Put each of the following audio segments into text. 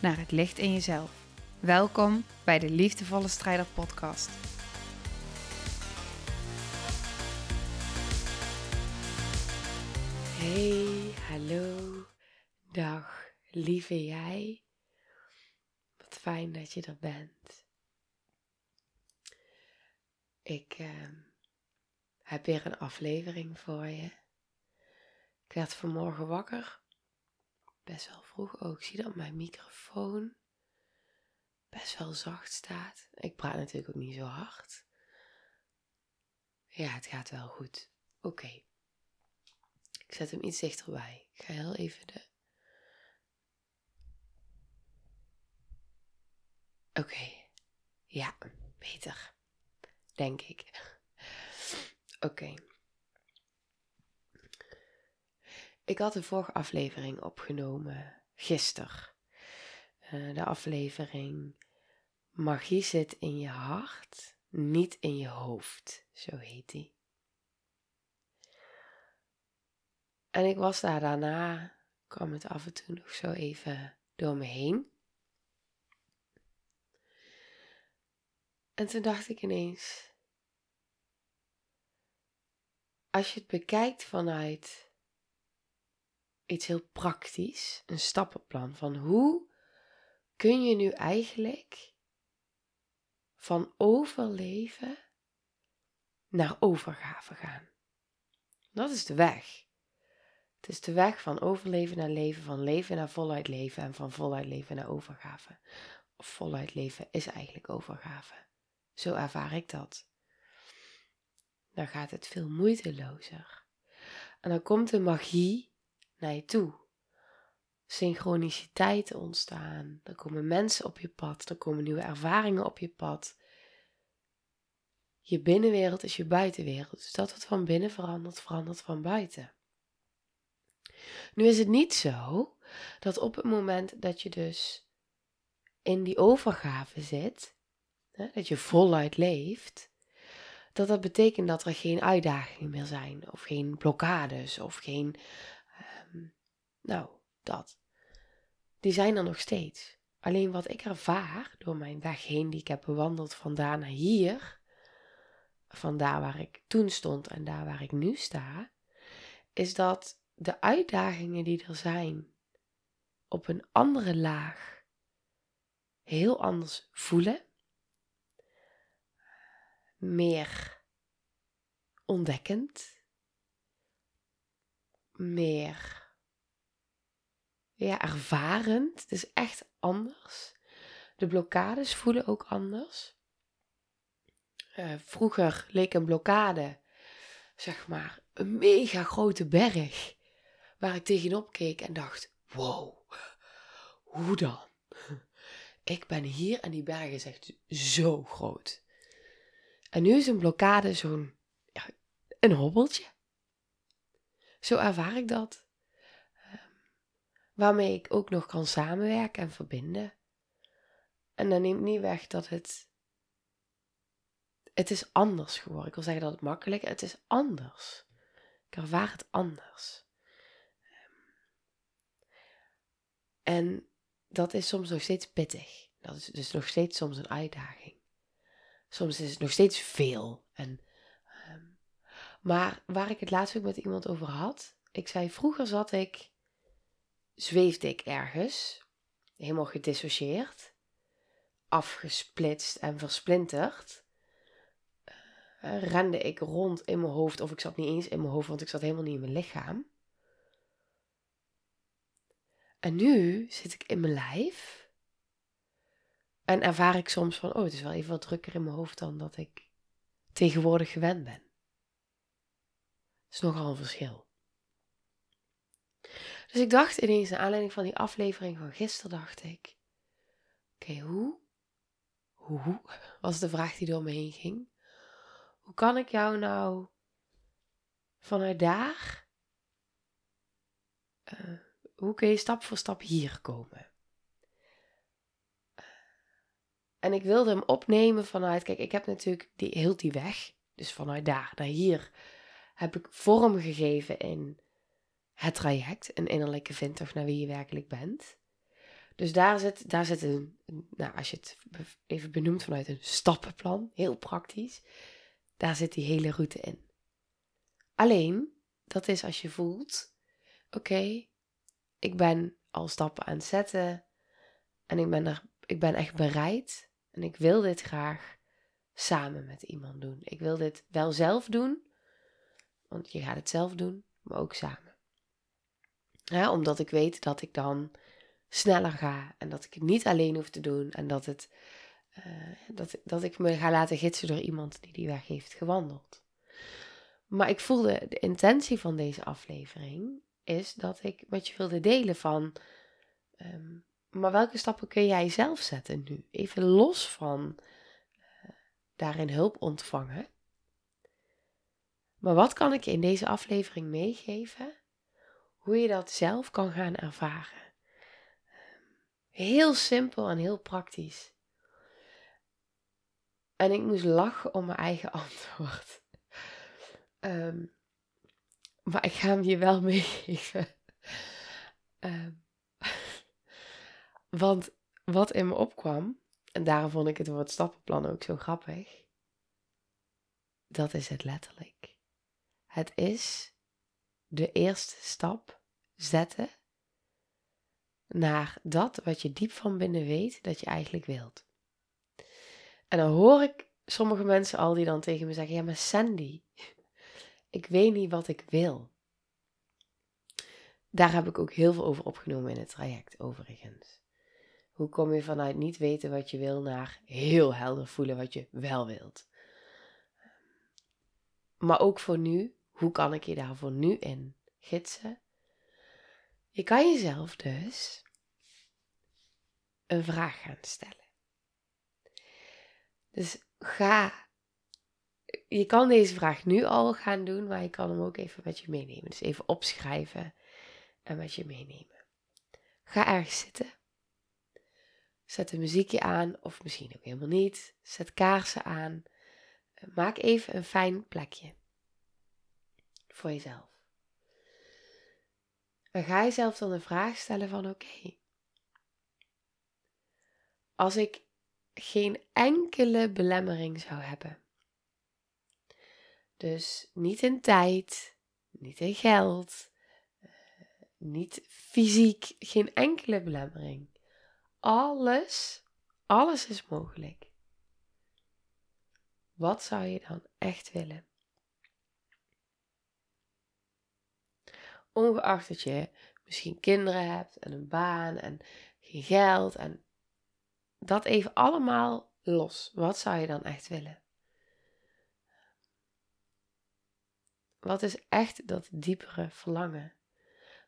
naar het licht in jezelf. Welkom bij de Liefdevolle Strijder Podcast. Hey, hallo, dag, lieve jij. Wat fijn dat je er bent. Ik uh, heb weer een aflevering voor je. Ik werd vanmorgen wakker. Best wel vroeg ook. Ik zie dat mijn microfoon best wel zacht staat. Ik praat natuurlijk ook niet zo hard. Ja, het gaat wel goed. Oké. Ik zet hem iets dichterbij. Ik ga heel even de. Oké. Ja, beter. Denk ik. Oké. Ik had de vorige aflevering opgenomen gisteren. Uh, de aflevering Magie zit in je hart, niet in je hoofd, zo heet die. En ik was daar daarna, kwam het af en toe nog zo even door me heen. En toen dacht ik ineens, als je het bekijkt vanuit iets heel praktisch, een stappenplan van hoe kun je nu eigenlijk van overleven naar overgave gaan. Dat is de weg. Het is de weg van overleven naar leven, van leven naar voluit leven en van voluit leven naar overgave. Of voluit leven is eigenlijk overgave. Zo ervaar ik dat. Dan gaat het veel moeitelozer. En dan komt de magie naar je toe. Synchroniciteiten ontstaan. Er komen mensen op je pad. Er komen nieuwe ervaringen op je pad. Je binnenwereld is je buitenwereld. Dus dat wat van binnen verandert, verandert van buiten. Nu is het niet zo dat op het moment dat je dus in die overgave zit, hè, dat je voluit leeft, dat dat betekent dat er geen uitdagingen meer zijn, of geen blokkades, of geen, nou, dat. Die zijn er nog steeds. Alleen wat ik ervaar door mijn weg heen die ik heb bewandeld van daar naar hier, van daar waar ik toen stond en daar waar ik nu sta, is dat de uitdagingen die er zijn op een andere laag heel anders voelen, meer ontdekkend, meer ja, ervarend. Het is echt anders. De blokkades voelen ook anders. Uh, vroeger leek een blokkade, zeg maar, een mega grote berg waar ik tegenop keek en dacht: wow, hoe dan? Ik ben hier en die berg is echt zo groot. En nu is een blokkade zo'n ja, een hobbeltje. Zo ervaar ik dat. Ehm, waarmee ik ook nog kan samenwerken en verbinden. En dat neemt niet weg dat het. Het is anders geworden. Ik wil zeggen dat het makkelijk Het is anders. Ik ervaar het anders. En dat is soms nog steeds pittig. Dat is dus nog steeds soms een uitdaging. Soms is het nog steeds veel. En, ehm, maar waar ik het laatst ook met iemand over had. Ik zei, vroeger zat ik, zweefde ik ergens. Helemaal gedissocieerd. Afgesplitst en versplinterd. Uh, rende ik rond in mijn hoofd. Of ik zat niet eens in mijn hoofd, want ik zat helemaal niet in mijn lichaam. En nu zit ik in mijn lijf. En ervaar ik soms van, oh, het is wel even wat drukker in mijn hoofd dan dat ik tegenwoordig gewend ben. Dat is nogal een verschil. Dus ik dacht ineens, naar aanleiding van die aflevering van gisteren, dacht ik, Oké, hoe? Hoe? Was de vraag die door me heen ging. Hoe kan ik jou nou vanuit daar, uh, hoe kun je stap voor stap hier komen? En ik wilde hem opnemen vanuit, kijk, ik heb natuurlijk die, heel die weg, dus vanuit daar naar hier, heb ik vorm gegeven in het traject, een innerlijke vindtocht naar wie je werkelijk bent. Dus daar zit, daar zit een, nou, als je het even benoemt vanuit een stappenplan, heel praktisch, daar zit die hele route in. Alleen, dat is als je voelt, oké, ik ben al stappen aan het zetten en ik ben, er, ik ben echt bereid en ik wil dit graag samen met iemand doen. Ik wil dit wel zelf doen, want je gaat het zelf doen, maar ook samen. Ja, omdat ik weet dat ik dan sneller ga en dat ik het niet alleen hoef te doen en dat, het, uh, dat, dat ik me ga laten gidsen door iemand die die weg heeft gewandeld. Maar ik voelde de intentie van deze aflevering is dat ik met je wilde delen van, ehm, maar welke stappen kun jij zelf zetten nu? Even los van uh, daarin hulp ontvangen. Maar wat kan ik je in deze aflevering meegeven? Hoe je dat zelf kan gaan ervaren. Heel simpel en heel praktisch. En ik moest lachen om mijn eigen antwoord. Ehm, maar ik ga hem je wel meegeven. Um, want wat in me opkwam, en daarom vond ik het woord stappenplan ook zo grappig. Dat is het letterlijk. Het is de eerste stap zetten naar dat wat je diep van binnen weet dat je eigenlijk wilt. En dan hoor ik sommige mensen al die dan tegen me zeggen: Ja, maar Sandy, ik weet niet wat ik wil. Daar heb ik ook heel veel over opgenomen in het traject, overigens. Hoe kom je vanuit niet weten wat je wil naar heel helder voelen wat je wel wilt? Maar ook voor nu, hoe kan ik je daarvoor nu in gidsen? Je kan jezelf dus een vraag gaan stellen. Dus ga. Je kan deze vraag nu al gaan doen, maar je kan hem ook even met je meenemen. Dus even opschrijven en met je meenemen. Ga ergens zitten. Zet een muziekje aan, of misschien ook helemaal niet. Zet kaarsen aan. Maak even een fijn plekje jezelf. En ga jezelf dan de vraag stellen van oké, als ik geen enkele belemmering zou hebben. Dus niet in tijd, niet in geld, eh, niet fysiek, geen enkele belemmering. Alles, alles is mogelijk. Wat zou je dan echt willen? Ongeacht dat je misschien kinderen hebt en een baan en geen geld en dat even allemaal los. Wat zou je dan echt willen? Wat is echt dat diepere verlangen?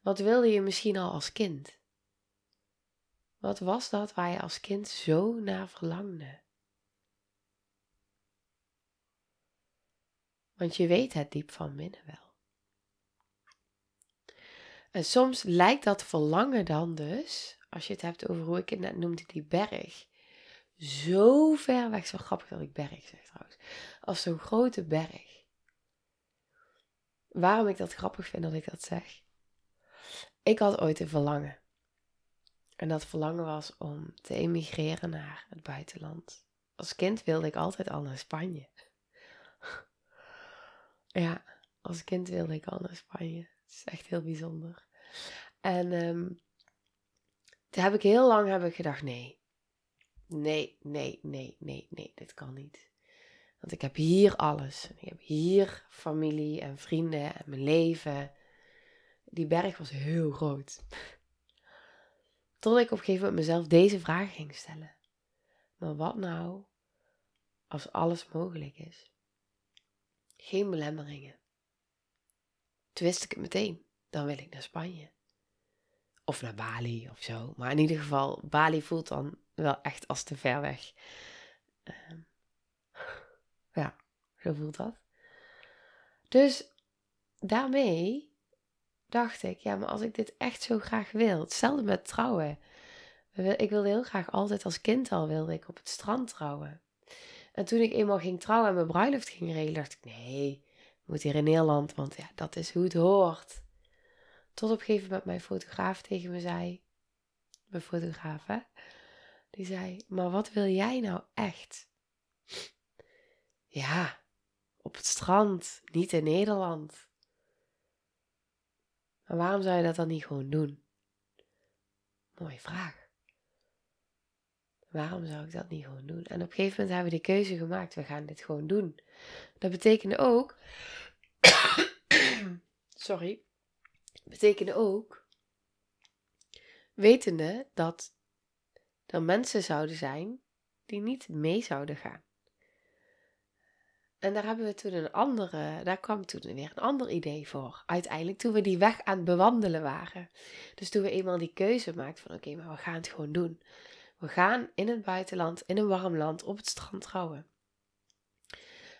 Wat wilde je misschien al als kind? Wat was dat waar je als kind zo naar verlangde? Want je weet het diep van binnen wel. En soms lijkt dat verlangen dan dus, als je het hebt over hoe ik het net noemde, die berg, zo ver weg. Zo grappig dat ik berg zeg trouwens. Als zo'n grote berg. Waarom ik dat grappig vind dat ik dat zeg? Ik had ooit een verlangen. En dat verlangen was om te emigreren naar het buitenland. Als kind wilde ik altijd al naar Spanje. ja, als kind wilde ik al naar Spanje. Is echt heel bijzonder. En um, toen heb ik heel lang heb ik gedacht, nee, nee, nee, nee, nee, nee, dit kan niet. Want ik heb hier alles. Ik heb hier familie en vrienden en mijn leven. Die berg was heel groot. Tot ik op een gegeven moment mezelf deze vraag ging stellen. Maar wat nou als alles mogelijk is? Geen belemmeringen. Toen wist ik het meteen. Dan wil ik naar Spanje. Of naar Bali of zo. Maar in ieder geval, Bali voelt dan wel echt als te ver weg. Ehm, ja, zo voelt dat. Dus daarmee dacht ik, ja, maar als ik dit echt zo graag wil, hetzelfde met trouwen. Ik wilde heel graag altijd als kind al wilde ik op het strand trouwen. En toen ik eenmaal ging trouwen en mijn bruiloft ging regelen, dacht ik, nee, moet hier in Nederland, want ja, dat is hoe het hoort. Tot op een gegeven moment mijn fotograaf tegen me zei, mijn fotograaf hè, die zei, maar wat wil jij nou echt? Ja, op het strand, niet in Nederland. Maar waarom zou je dat dan niet gewoon doen? Mooie vraag. Waarom zou ik dat niet gewoon doen? En op een gegeven moment hebben we de keuze gemaakt, we gaan dit gewoon doen. Dat betekende ook, sorry, betekende ook, wetende dat er mensen zouden zijn die niet mee zouden gaan. En daar hebben we toen een andere, daar kwam toen weer een ander idee voor. Uiteindelijk toen we die weg aan het bewandelen waren. Dus toen we eenmaal die keuze maakten van oké, maar we gaan het gewoon doen. We gaan in het buitenland, in een warm land, op het strand trouwen.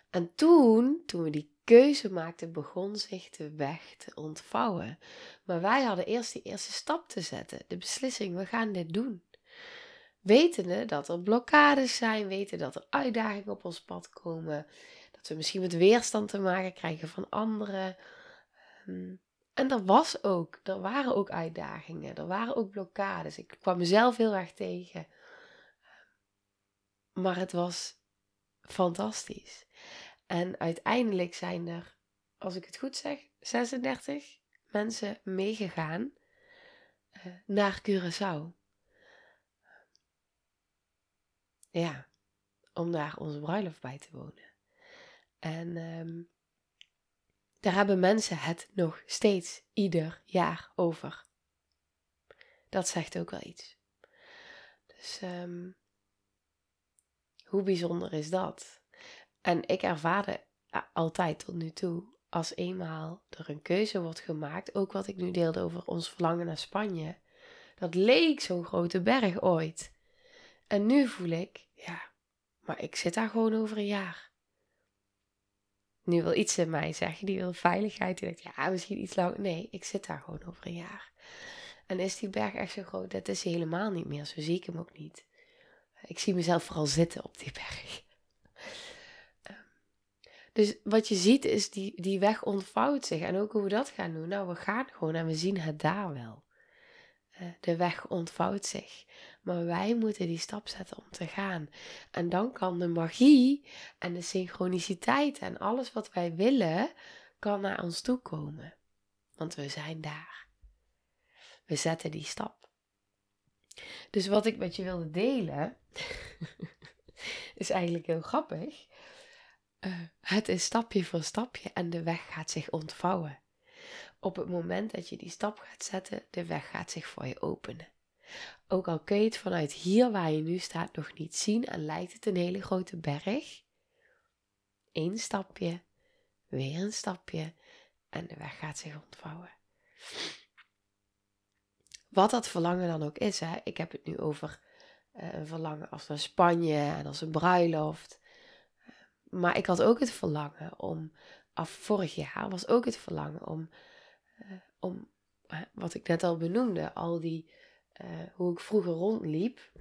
En toen, toen we die keuze maakten, begon zich de weg te ontvouwen. Maar wij hadden eerst die eerste stap te zetten. De beslissing, we gaan dit doen. Wetende dat er blokkades zijn, weten dat er uitdagingen op ons pad komen dat we misschien met weerstand te maken krijgen van anderen. En er was ook, er waren ook uitdagingen, er waren ook blokkades. Ik kwam mezelf heel erg tegen. Maar het was fantastisch. En uiteindelijk zijn er, als ik het goed zeg, 36 mensen meegegaan uh, naar Curaçao. Ja, om daar onze bruiloft bij te wonen. En um, daar hebben mensen het nog steeds ieder jaar over. Dat zegt ook wel iets. Dus um, hoe bijzonder is dat? En ik ervaarde altijd tot nu toe, als eenmaal er een keuze wordt gemaakt, ook wat ik nu deelde over ons verlangen naar Spanje, dat leek zo'n grote berg ooit. En nu voel ik, ja, maar ik zit daar gewoon over een jaar. Nu wil iets in mij zeggen, die wil veiligheid. Die denkt, ja, misschien iets langer. Nee, ik zit daar gewoon over een jaar. En is die berg echt zo groot? Dat is helemaal niet meer. Zo zie ik hem ook niet. Ik zie mezelf vooral zitten op die berg. Ehm, dus wat je ziet is, die, die weg ontvouwt zich. En ook hoe we dat gaan doen. Nou, we gaan gewoon en we zien het daar wel. Eh, de weg ontvouwt zich. Maar wij moeten die stap zetten om te gaan. En dan kan de magie en de synchroniciteit en alles wat wij willen, kan naar ons toe komen. Want we zijn daar. We zetten die stap. Dus wat ik met je wilde delen, is eigenlijk heel grappig. Uh, het is stapje voor stapje en de weg gaat zich ontvouwen. Op het moment dat je die stap gaat zetten, de weg gaat zich voor je openen. Ook al kun je het vanuit hier waar je nu staat nog niet zien en lijkt het een hele grote berg. Eén stapje, weer een stapje en de weg gaat zich ontvouwen. Wat dat verlangen dan ook is, hè? ik heb het nu over uh, een verlangen als naar Spanje en als een bruiloft. Maar ik had ook het verlangen om, af vorig jaar was ook het verlangen om, uh, om wat ik net al benoemde, al die uh, hoe ik vroeger rondliep,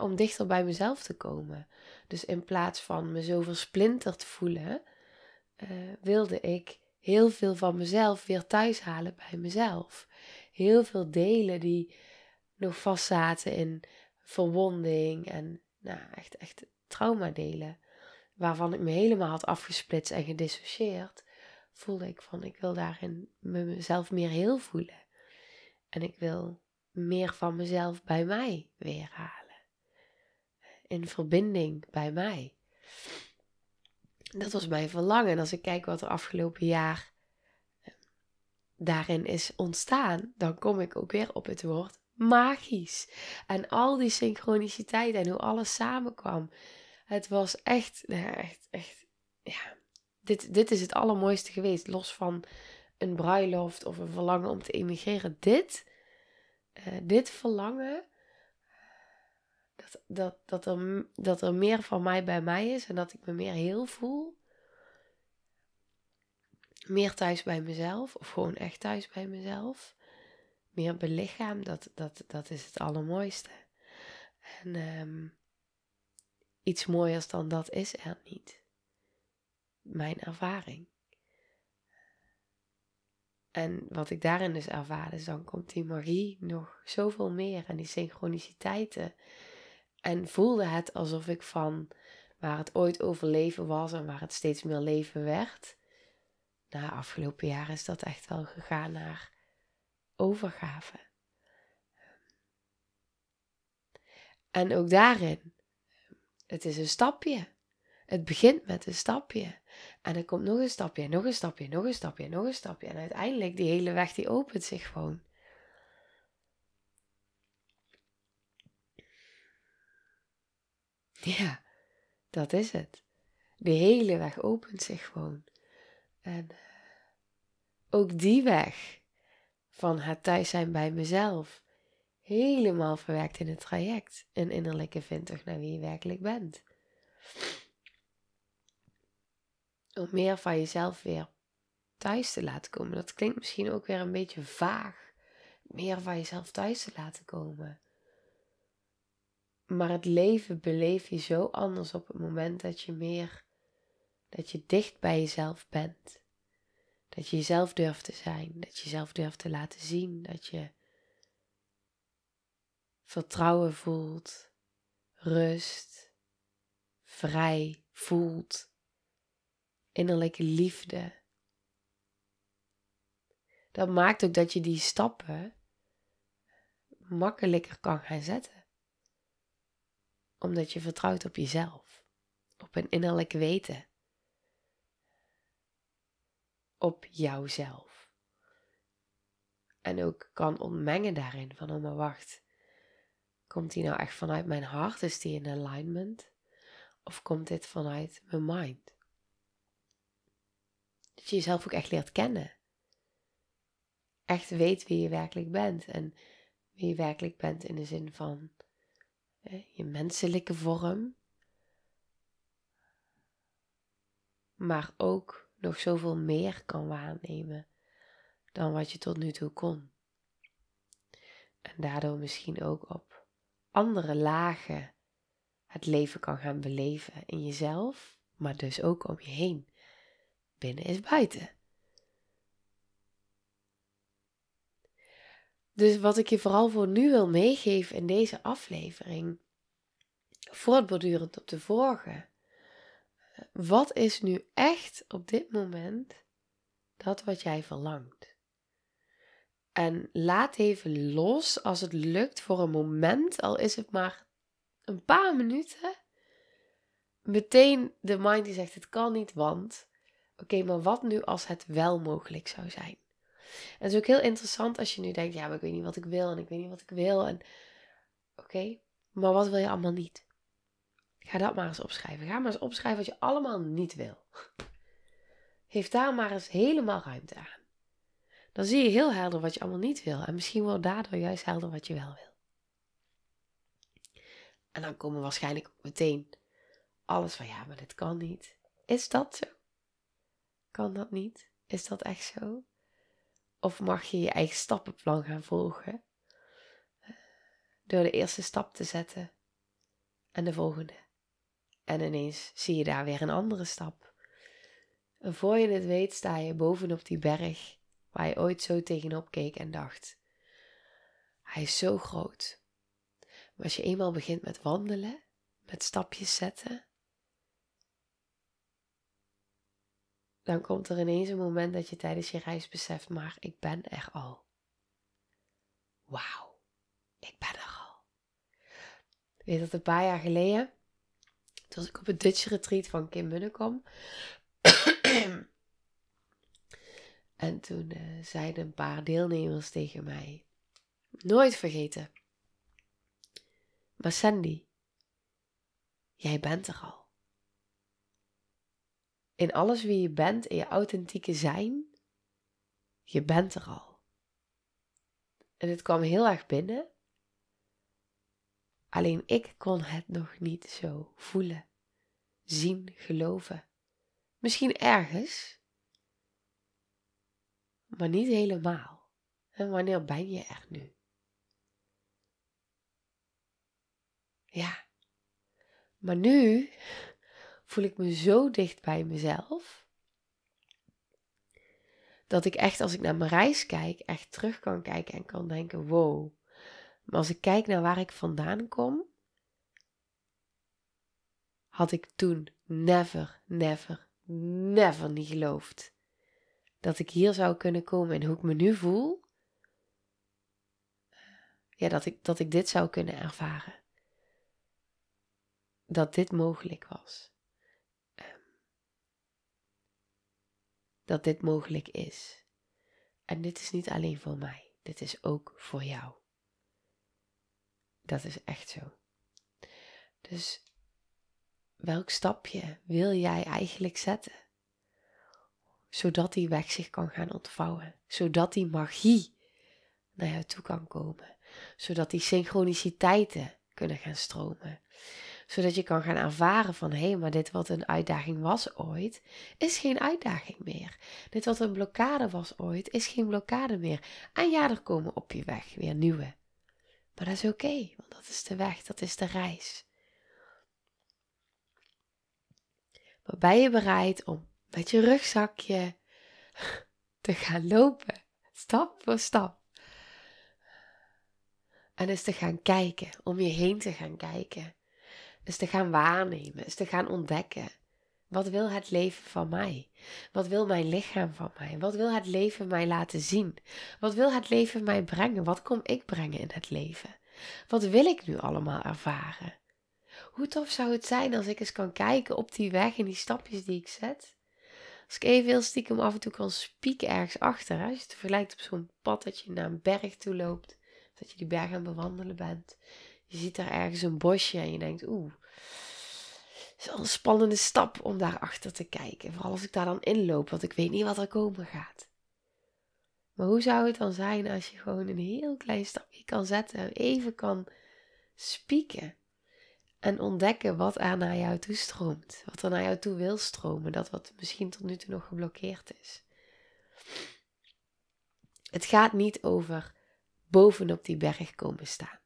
om dichter bij mezelf te komen. Dus in plaats van me zo versplinterd voelen, uh, wilde ik heel veel van mezelf weer thuis halen bij mezelf. Heel veel delen die nog vastzaten in verwonding en nou, echt, echt traumadelen, waarvan ik me helemaal had afgesplitst en gedissocieerd, voelde ik van ik wil daarin mezelf meer heel voelen. En ik wil meer van mezelf bij mij weer halen. In verbinding bij mij. Dat was mijn verlangen. En als ik kijk wat er afgelopen jaar eh, daarin is ontstaan, dan kom ik ook weer op het woord magisch. En al die synchroniciteit en hoe alles samenkwam. Het was echt, echt, echt, ja. Dit, dit is het allermooiste geweest. Los van een bruiloft of een verlangen om te emigreren. Dit uh, dit verlangen, dat dat, dat, dat, er, dat er meer van mij bij mij is en dat ik me meer heel voel. Meer thuis bij mezelf, of gewoon echt thuis bij mezelf. Meer belichaam, dat, dat, dat is het allermooiste. En ehm, iets mooiers dan dat is er niet. Mijn ervaring. En wat ik daarin dus ervaar, is dan komt die magie nog zoveel meer en die synchroniciteiten. En voelde het alsof ik van waar het ooit overleven was en waar het steeds meer leven werd. Na afgelopen jaar is dat echt wel gegaan naar overgave. En ook daarin, het is een stapje. Het begint met een stapje. En er komt nog een stapje, nog een stapje, nog een stapje, nog een stapje. En uiteindelijk, die hele weg, die opent zich gewoon. Ja, dat is het. De hele weg opent zich gewoon. En eh, ook die weg van het thuis zijn bij mezelf, helemaal verwerkt in het traject. Een innerlijke vindtocht naar wie je werkelijk bent. Om meer van jezelf weer thuis te laten komen. Dat klinkt misschien ook weer een beetje vaag. Meer van jezelf thuis te laten komen. Maar het leven beleef je zo anders op het moment dat je meer, dat je dicht bij jezelf bent. Dat je jezelf durft te zijn, dat je jezelf durft te laten zien, dat je vertrouwen voelt, rust, vrij voelt innerlijke liefde. Dat maakt ook dat je die stappen makkelijker kan gaan zetten. Omdat je vertrouwt op jezelf, op een innerlijk weten, op jouzelf. En ook kan ontmengen daarin van, oh maar wacht, komt die nou echt vanuit mijn hart? Is die in alignment? Of komt dit vanuit mijn mind? Dat je jezelf ook echt leert kennen. Echt weet wie je werkelijk bent. En wie je werkelijk bent in de zin van je menselijke vorm. Maar ook nog zoveel meer kan waarnemen dan wat je tot nu toe kon. En daardoor misschien ook op andere lagen het leven kan gaan beleven in jezelf, maar dus ook om je heen binnen is buiten. Dus wat ik je vooral voor nu wil meegeven in deze aflevering, voortbordurend op de vorige. Wat is nu echt op dit moment dat wat jij verlangt? En laat even los als het lukt voor een moment, al is het maar een paar minuten. Meteen de mind die zegt: Het kan niet, want Oké, maar wat nu als het wel mogelijk zou zijn? En het is ook heel interessant als je nu denkt, ja, maar ik weet niet wat ik wil en ik weet niet wat ik wil. En oké, maar wat wil je allemaal niet? Ga dat maar eens opschrijven. Ga maar eens opschrijven wat je allemaal niet wil. Geef daar maar eens helemaal ruimte aan. Dan zie je heel helder wat je allemaal niet wil. En misschien wordt daardoor juist helder wat je wel wil. En dan komen waarschijnlijk meteen alles van ja, maar dit kan niet. Is dat zo? Kan dat niet? Is dat echt zo? Of mag je je eigen stappenplan gaan volgen? Door de eerste stap te zetten en de volgende. En ineens zie je daar weer een andere stap. En voor je het weet sta je bovenop die berg waar je ooit zo tegenop keek en dacht: Hij is zo groot. Maar als je eenmaal begint met wandelen, met stapjes zetten, dan komt er ineens een moment dat je tijdens je reis beseft, maar ik ben er al. Wauw, ik ben er al. Weet dat een paar jaar geleden, toen was ik op een Dutch retreat van Kim Munnekom. en toen uh, zeiden een paar deelnemers tegen mij, nooit vergeten. Maar Sandy, jij bent er al in alles wie je bent, in je authentieke zijn, je bent er al. En het kwam heel erg binnen. Alleen ik kon het nog niet zo voelen, zien, geloven. Misschien ergens, maar niet helemaal. En wanneer ben je er nu? Ja, maar nu voel ik me zo dicht bij mezelf. Dat ik echt, als ik naar mijn reis kijk, echt terug kan kijken en kan denken: wow. Maar als ik kijk naar waar ik vandaan kom, had ik toen never, never, never niet geloofd dat ik hier zou kunnen komen en hoe ik me nu voel. Ja, dat ik, dat ik dit zou kunnen ervaren. Dat dit mogelijk was. Dat dit mogelijk is. En dit is niet alleen voor mij, dit is ook voor jou. Dat is echt zo. Dus welk stapje wil jij eigenlijk zetten? Zodat die weg zich kan gaan ontvouwen. Zodat die magie naar jou toe kan komen. Zodat die synchroniciteiten kunnen gaan stromen. Zodat je kan gaan ervaren van hé, hey, maar dit wat een uitdaging was ooit, is geen uitdaging meer. Dit wat een blokkade was ooit, is geen blokkade meer. En ja, er komen op je weg weer nieuwe. Maar dat is oké, want dat is de weg, dat is de reis. Maar ben je bereid om met je rugzakje te gaan lopen, stap voor stap? En eens te gaan kijken, om je heen te gaan kijken. Eens te gaan waarnemen, eens te gaan ontdekken. Wat wil het leven van mij? Wat wil mijn lichaam van mij? Wat wil het leven mij laten zien? Wat wil het leven mij brengen? Wat kom ik brengen in het leven? Wat wil ik nu allemaal ervaren? Hoe tof zou het zijn als ik eens kan kijken op die weg en die stapjes die ik zet? Als ik even heel stiekem af en toe kan spieken ergens achter. Als je het vergelijkt op zo'n pad dat je naar een berg toe loopt. Dat je die berg aan het bewandelen bent. Je ziet daar ergens een bosje en je denkt, oeh, is een spannende stap om daar achter te kijken. Vooral als ik daar dan inloop, want ik weet niet wat er komen gaat. Maar hoe zou het dan zijn als je gewoon een heel klein stapje kan zetten en even kan spieken? En ontdekken wat er naar jou toe stroomt. Wat er naar jou toe wil stromen. Dat wat misschien tot nu toe nog geblokkeerd is. Het gaat niet over bovenop die berg komen staan.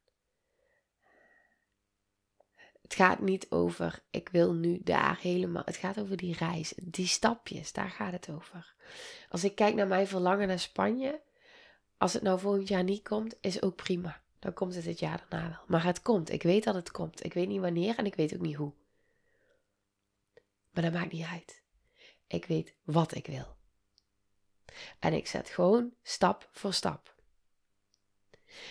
Het gaat niet over ik wil nu daar helemaal. Het gaat over die reis, die stapjes, daar gaat het over. Als ik kijk naar mijn verlangen naar Spanje, als het nou volgend jaar niet komt, is ook prima dan komt het het jaar daarna wel. Maar het komt. Ik weet dat het komt. Ik weet niet wanneer en ik weet ook niet hoe. Maar dat maakt niet uit. Ik weet wat ik wil. En ik zet gewoon stap voor stap.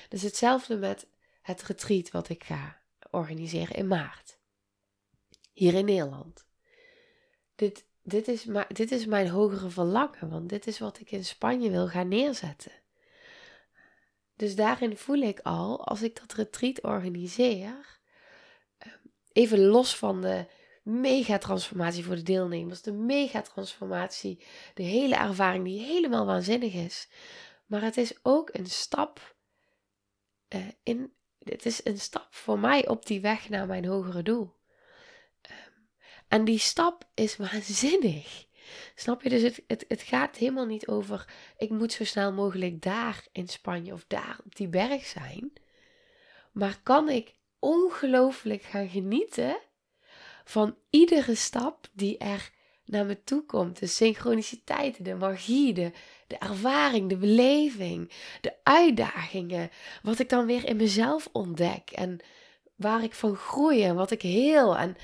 Dus hetzelfde met het retreat wat ik ga organiseren in maart. Hier in Nederland. Dit, dit, is, dit is mijn hogere verlangen, want dit is wat ik in Spanje wil gaan neerzetten. Dus daarin voel ik al, als ik dat retreat organiseer, ehm, even los van de megatransformatie voor de deelnemers, de megatransformatie, de hele ervaring die helemaal waanzinnig is. Maar het is ook een stap uh, in, het is een stap voor mij op die weg naar mijn hogere doel. Ehm, en die stap is waanzinnig. Snap je? Dus het, het, het gaat helemaal niet over, ik moet zo snel mogelijk daar in Spanje of daar op die berg zijn. Maar kan ik ongelooflijk gaan genieten van iedere stap die er naar me toe komt. De synchroniciteiten, de magie, de, ervaring, de beleving, de uitdagingen. Wat ik dan weer in mezelf ontdek en waar ik van groei en wat ik heel en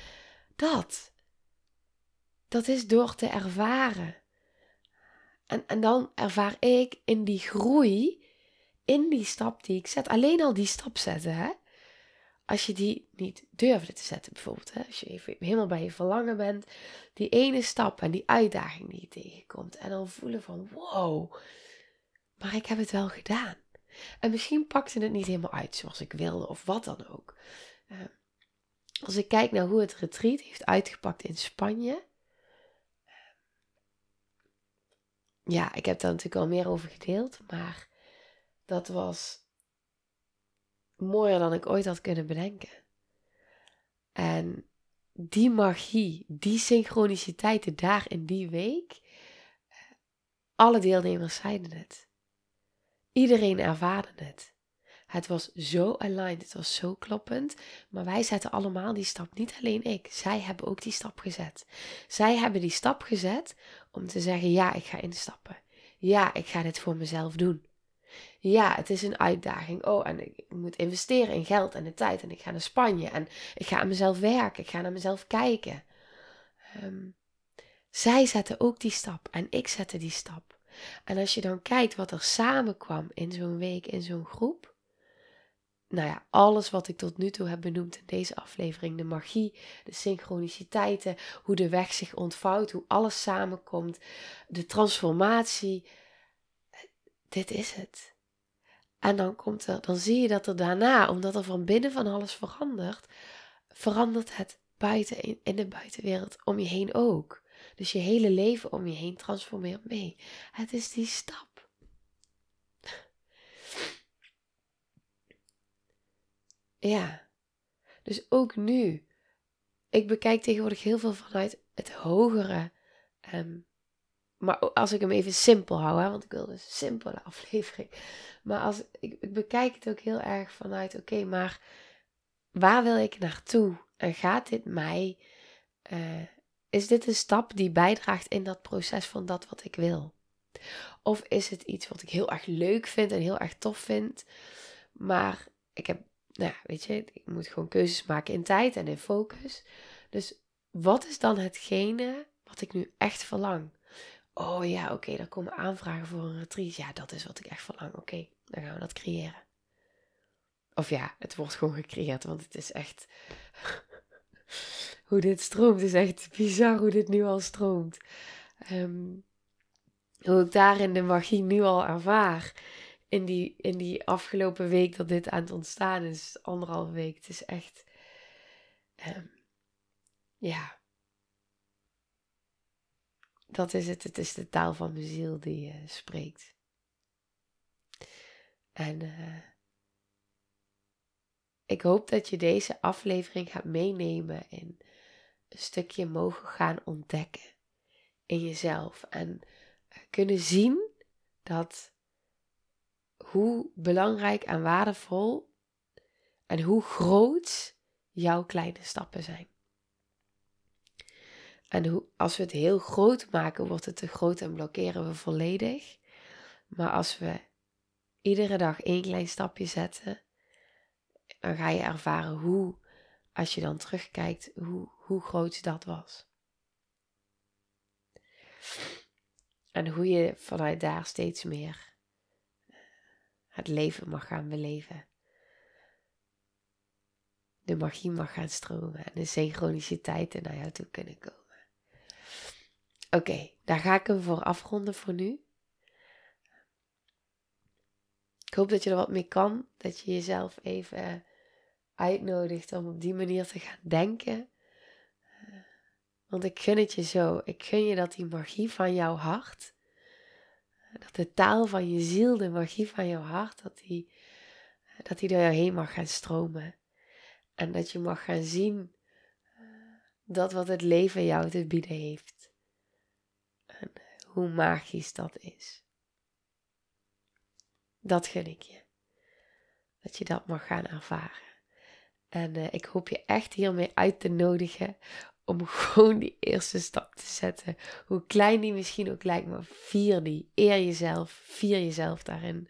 dat dat is door te ervaren. En, en dan ervaar ik in die groei, in die stap die ik zet, alleen al die stap zetten, hè? Als je die niet durfde te zetten, bijvoorbeeld, hè? als je even helemaal bij je verlangen bent, die ene stap en die uitdaging die je tegenkomt, en dan voelen van wow, maar ik heb het wel gedaan. En misschien pakte het niet helemaal uit zoals ik wilde, of wat dan ook. Uh, als ik kijk naar hoe het retreat heeft uitgepakt in Spanje, ja, ik heb daar natuurlijk al meer over gedeeld, maar dat was mooier dan ik ooit had kunnen bedenken. En die magie, die synchroniciteiten daar in die week, alle deelnemers zeiden het. Iedereen ervaarde het. Het was zo aligned, het was zo kloppend. Maar wij zetten allemaal die stap, niet alleen ik. Zij hebben ook die stap gezet. Zij hebben die stap gezet om te zeggen: ja, ik ga instappen. Ja, ik ga dit voor mezelf doen. Ja, het is een uitdaging. Oh, en ik moet investeren in geld en de tijd. En ik ga naar Spanje. En ik ga aan mezelf werken. Ik ga naar mezelf kijken. Ehm, zij zetten ook die stap. En ik zette die stap. En als je dan kijkt wat er samenkwam in zo'n week, in zo'n groep. Nou ja, alles wat ik tot nu toe heb benoemd in deze aflevering. De magie, de synchroniciteiten, hoe de weg zich ontvouwt, hoe alles samenkomt. De transformatie. Dit is het. En dan komt er, dan zie je dat er daarna, omdat er van binnen van alles verandert, verandert het buiten in, de buitenwereld om je heen ook. Dus je hele leven om je heen transformeert mee. Het is die stap. Ja. Dus ook nu. Ik bekijk tegenwoordig heel veel vanuit het hogere. Um, maar als ik hem even simpel hou, hè, want ik wil dus een simpele aflevering. Maar als, ik, ik bekijk het ook heel erg vanuit, oké, maar waar wil ik naartoe? En gaat dit mij, uh, is dit een stap die bijdraagt in dat proces van dat wat ik wil? Of is het iets wat ik heel erg leuk vind en heel erg tof vind, maar ik heb, nou ja, weet je, ik moet gewoon keuzes maken in tijd en in focus. Dus wat is dan hetgene wat ik nu echt verlang? Oh ja, oké, okay, er komen aanvragen voor een retreat. Ja, dat is wat ik echt verlang. Oké, dan gaan we dat creëren. Of ja, het wordt gewoon gecreëerd, want het is echt. hoe dit stroomt, is echt bizar hoe dit nu al stroomt. Ehm, hoe ik daarin de magie nu al ervaar. In die, in die afgelopen week dat dit aan het ontstaan is, anderhalve week. Het is echt. Um, ja, dat is het. Het is de taal van mijn ziel die uh, spreekt. En uh, ik hoop dat je deze aflevering gaat meenemen in een stukje mogen gaan ontdekken in jezelf. En uh, kunnen zien dat hoe belangrijk en waardevol en hoe groot jouw kleine stappen zijn. En hoe, als we het heel groot maken, wordt het te groot en blokkeren we volledig. Maar als we iedere dag één klein stapje zetten, dan ga je ervaren hoe, als je dan terugkijkt, hoe, hoe groot dat was. En hoe je vanuit daar steeds meer het leven mag gaan beleven. De magie mag gaan stromen en de synchroniciteiten naar jou toe kunnen komen. Oké, daar ga ik hem voor afronden voor nu. Ik hoop dat je er wat mee kan. Dat je jezelf even uitnodigt om op die manier te gaan denken. Want ik gun het je zo. Ik gun je dat die magie van jouw hart, dat de taal van je ziel, de magie van jouw hart, dat die, dat die door jou heen mag gaan stromen. En dat je mag gaan zien dat wat het leven jou te bieden heeft hoe magisch dat is. Dat gun ik je. Dat je dat mag gaan ervaren. En uh, ik hoop je echt hiermee uit te nodigen om gewoon die eerste stap te zetten. Hoe klein die misschien ook lijkt, maar vier die. Eer jezelf, vier jezelf daarin.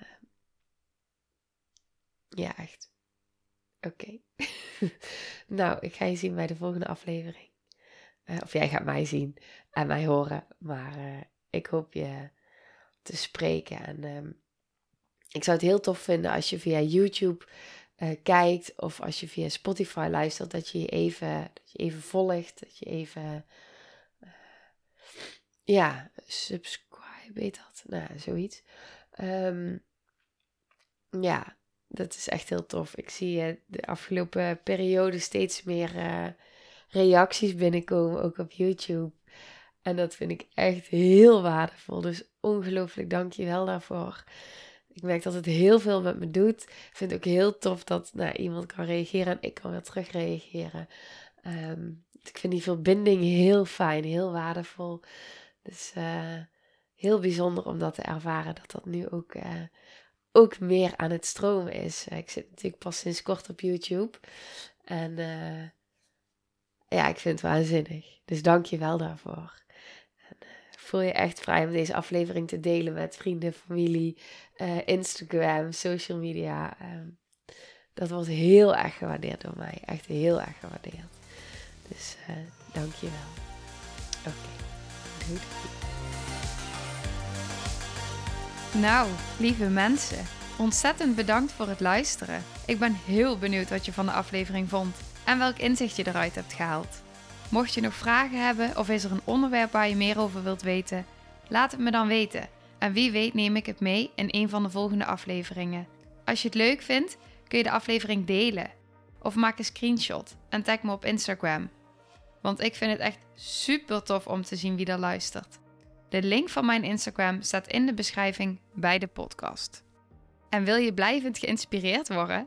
Uh, ja, echt. Oké. nou, ik ga je zien bij de volgende aflevering. Of jij gaat mij zien en mij horen. Maar uh, ik hoop je te spreken. En uh, ik zou het heel tof vinden als je via YouTube uh, kijkt. Of als je via Spotify luistert. Dat je je even, dat je even volgt. Dat je even. ja, subscribe, weet dat? Nou, zoiets. Um, ja, dat is echt heel tof. Ik zie de afgelopen periode steeds meer reacties binnenkomen, ook op YouTube. En dat vind ik echt heel waardevol. Dus ongelooflijk dank je wel daarvoor. Ik merk dat het heel veel met me doet. Ik vind het ook heel tof dat nou, iemand kan reageren en ik kan weer terug reageren. Ehm, ik vind die verbinding heel fijn, heel waardevol. Dus uh, heel bijzonder om dat te ervaren, dat dat nu ook, uh, ook meer aan het stromen is. Ik zit natuurlijk pas sinds kort op YouTube. En ja, ik vind het waanzinnig. Dus dank je wel daarvoor. En, voel je echt vrij om deze aflevering te delen met vrienden, familie, Instagram, social media. Ehm, dat wordt heel erg gewaardeerd door mij. Echt heel erg gewaardeerd. Dus uh, dank je wel. Oké, doei. Nou, lieve mensen, ontzettend bedankt voor het luisteren. Ik ben heel benieuwd wat je van de aflevering vond en welk inzicht je eruit hebt gehaald. Mocht je nog vragen hebben of is er een onderwerp waar je meer over wilt weten, laat het me dan weten. En wie weet neem ik het mee in een van de volgende afleveringen. Als je het leuk vindt, kun je de aflevering delen. Of maak een screenshot en tag me op Instagram. Want ik vind het echt super tof om te zien wie er luistert. De link van mijn Instagram staat in de beschrijving bij de podcast. En wil je blijvend geïnspireerd worden?